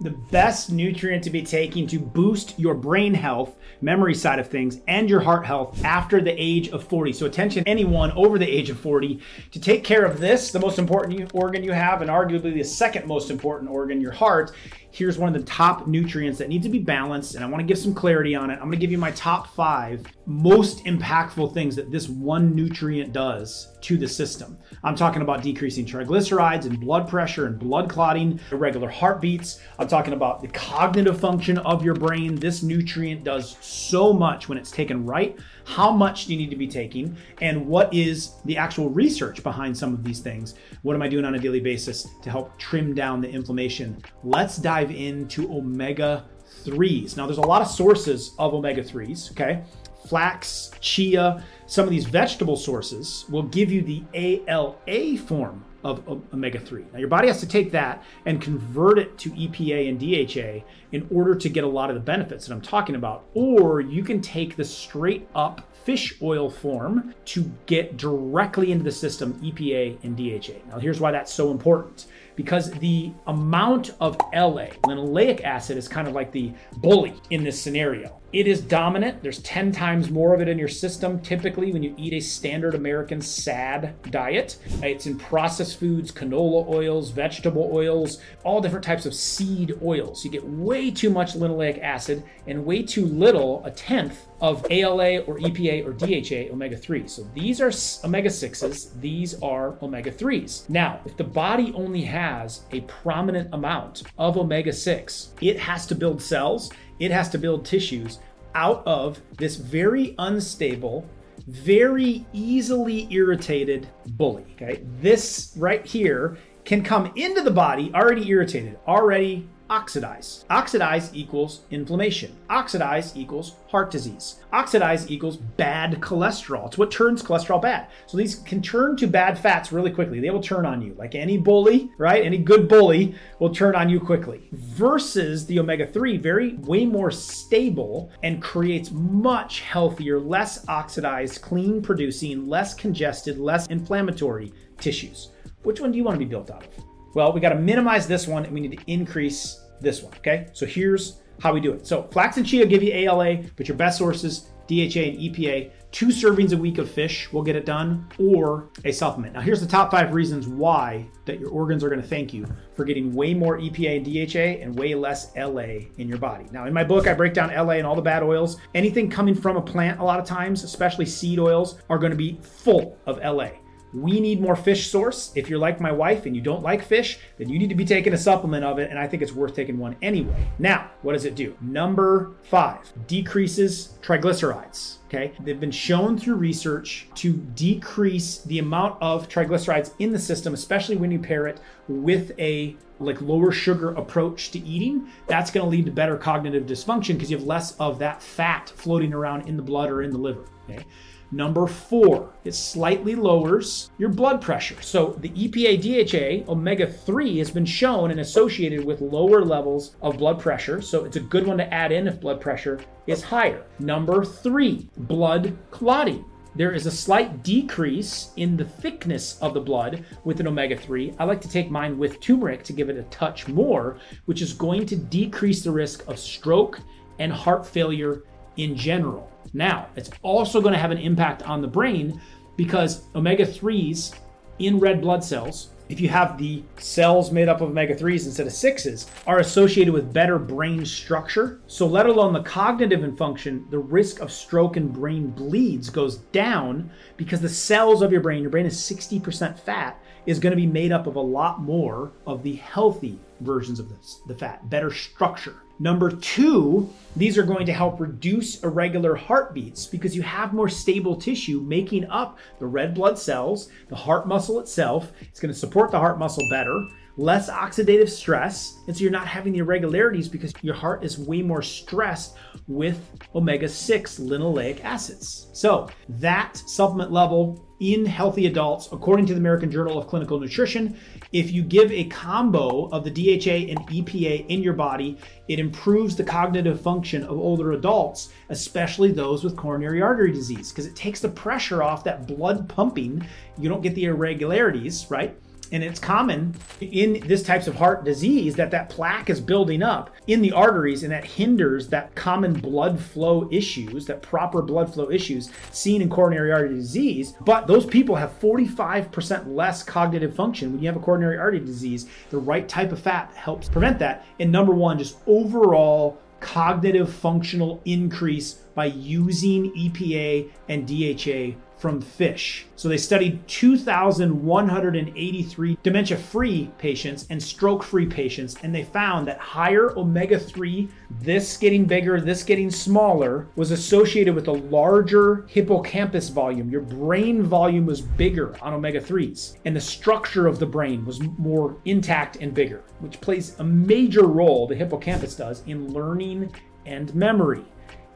The best nutrient to be taking to boost your brain health, memory side of things, and your heart health after the age of 40. So, attention, anyone over the age of 40, to take care of this, the most important organ you have, and arguably the second most important organ, your heart. Here's one of the top nutrients that need to be balanced, and I want to give some clarity on it. I'm going to give you my top five most impactful things that this one nutrient does to the system. I'm talking about decreasing triglycerides and blood pressure and blood clotting, irregular heartbeats. Talking about the cognitive function of your brain. This nutrient does so much when it's taken right. How much do you need to be taking? And what is the actual research behind some of these things? What am I doing on a daily basis to help trim down the inflammation? Let's dive into omega 3s. Now, there's a lot of sources of omega 3s, okay? Flax, chia, some of these vegetable sources will give you the ALA form of omega 3. Now, your body has to take that and convert it to EPA and DHA in order to get a lot of the benefits that I'm talking about. Or you can take the straight up fish oil form to get directly into the system EPA and DHA. Now, here's why that's so important because the amount of LA, linoleic acid, is kind of like the bully in this scenario. It is dominant. There's 10 times more of it in your system typically when you eat a standard American SAD diet. It's in processed foods, canola oils, vegetable oils, all different types of seed oils. You get way too much linoleic acid and way too little, a tenth of ALA or EPA or DHA omega 3. So these are omega 6s, these are omega 3s. Now, if the body only has a prominent amount of omega 6, it has to build cells, it has to build tissues out of this very unstable, very easily irritated bully. Okay, this right here can come into the body already irritated, already oxidize. Oxidize equals inflammation. Oxidize equals heart disease. Oxidize equals bad cholesterol. It's what turns cholesterol bad. So these can turn to bad fats really quickly. They will turn on you. Like any bully, right? Any good bully will turn on you quickly. Versus the omega 3, very way more stable and creates much healthier, less oxidized, clean producing, less congested, less inflammatory tissues. Which one do you want to be built out of? Well, we got to minimize this one and we need to increase this one, okay? So here's how we do it. So flax and chia give you ALA, but your best sources, DHA and EPA, two servings a week of fish will get it done, or a supplement. Now here's the top five reasons why that your organs are gonna thank you for getting way more EPA and DHA and way less LA in your body. Now in my book, I break down LA and all the bad oils. Anything coming from a plant a lot of times, especially seed oils, are gonna be full of LA. We need more fish source. If you're like my wife and you don't like fish, then you need to be taking a supplement of it, and I think it's worth taking one anyway. Now, what does it do? Number five, decreases triglycerides. Okay, they've been shown through research to decrease the amount of triglycerides in the system, especially when you pair it with a like lower sugar approach to eating. That's going to lead to better cognitive dysfunction because you have less of that fat floating around in the blood or in the liver. Okay. Number four, it slightly lowers your blood pressure. So the EPA DHA omega 3 has been shown and associated with lower levels of blood pressure. So it's a good one to add in if blood pressure is higher. Number three, blood clotting. There is a slight decrease in the thickness of the blood with an omega 3. I like to take mine with turmeric to give it a touch more, which is going to decrease the risk of stroke and heart failure in general. Now, it's also going to have an impact on the brain because omega 3s in red blood cells, if you have the cells made up of omega 3s instead of 6s, are associated with better brain structure. So, let alone the cognitive and function, the risk of stroke and brain bleeds goes down because the cells of your brain, your brain is 60% fat, is going to be made up of a lot more of the healthy versions of this, the fat, better structure. Number two, these are going to help reduce irregular heartbeats because you have more stable tissue making up the red blood cells, the heart muscle itself. It's going to support the heart muscle better, less oxidative stress, and so you're not having the irregularities because your heart is way more stressed with omega 6 linoleic acids. So, that supplement level in healthy adults, according to the American Journal of Clinical Nutrition, if you give a combo of the DHA and EPA in your body, it improves the cognitive function of older adults, especially those with coronary artery disease, because it takes the pressure off that blood pumping. You don't get the irregularities, right? And it's common in this types of heart disease that that plaque is building up in the arteries and that hinders that common blood flow issues, that proper blood flow issues seen in coronary artery disease. But those people have 45% less cognitive function when you have a coronary artery disease. The right type of fat helps prevent that. And number one, just overall cognitive functional increase by using EPA and DHA from fish. So they studied 2,183 dementia free patients and stroke free patients, and they found that higher omega 3, this getting bigger, this getting smaller, was associated with a larger hippocampus volume. Your brain volume was bigger on omega 3s, and the structure of the brain was more intact and bigger, which plays a major role, the hippocampus does, in learning and memory.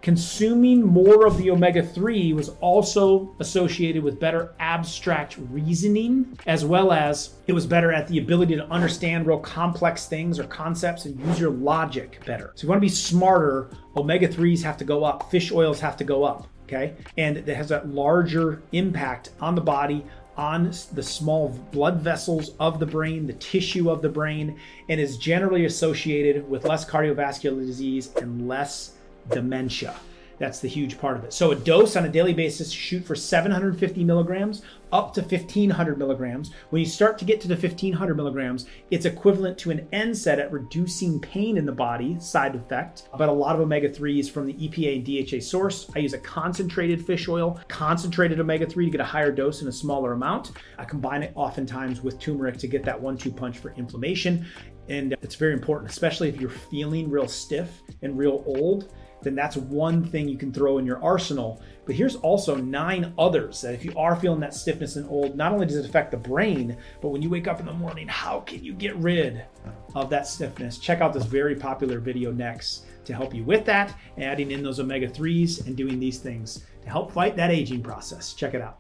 Consuming more of the omega 3 was also associated with better abstract reasoning, as well as it was better at the ability to understand real complex things or concepts and use your logic better. So, you want to be smarter, omega 3s have to go up, fish oils have to go up, okay? And it has a larger impact on the body, on the small blood vessels of the brain, the tissue of the brain, and is generally associated with less cardiovascular disease and less dementia. That's the huge part of it. So a dose on a daily basis, shoot for 750 milligrams up to 1500 milligrams. When you start to get to the 1500 milligrams, it's equivalent to an NSAID at reducing pain in the body, side effect. But a lot of omega-3s from the EPA and DHA source. I use a concentrated fish oil, concentrated omega-3 to get a higher dose in a smaller amount. I combine it oftentimes with turmeric to get that one-two punch for inflammation. And it's very important, especially if you're feeling real stiff and real old then that's one thing you can throw in your arsenal. But here's also nine others that if you are feeling that stiffness and old, not only does it affect the brain, but when you wake up in the morning, how can you get rid of that stiffness? Check out this very popular video next to help you with that, adding in those omega 3s and doing these things to help fight that aging process. Check it out.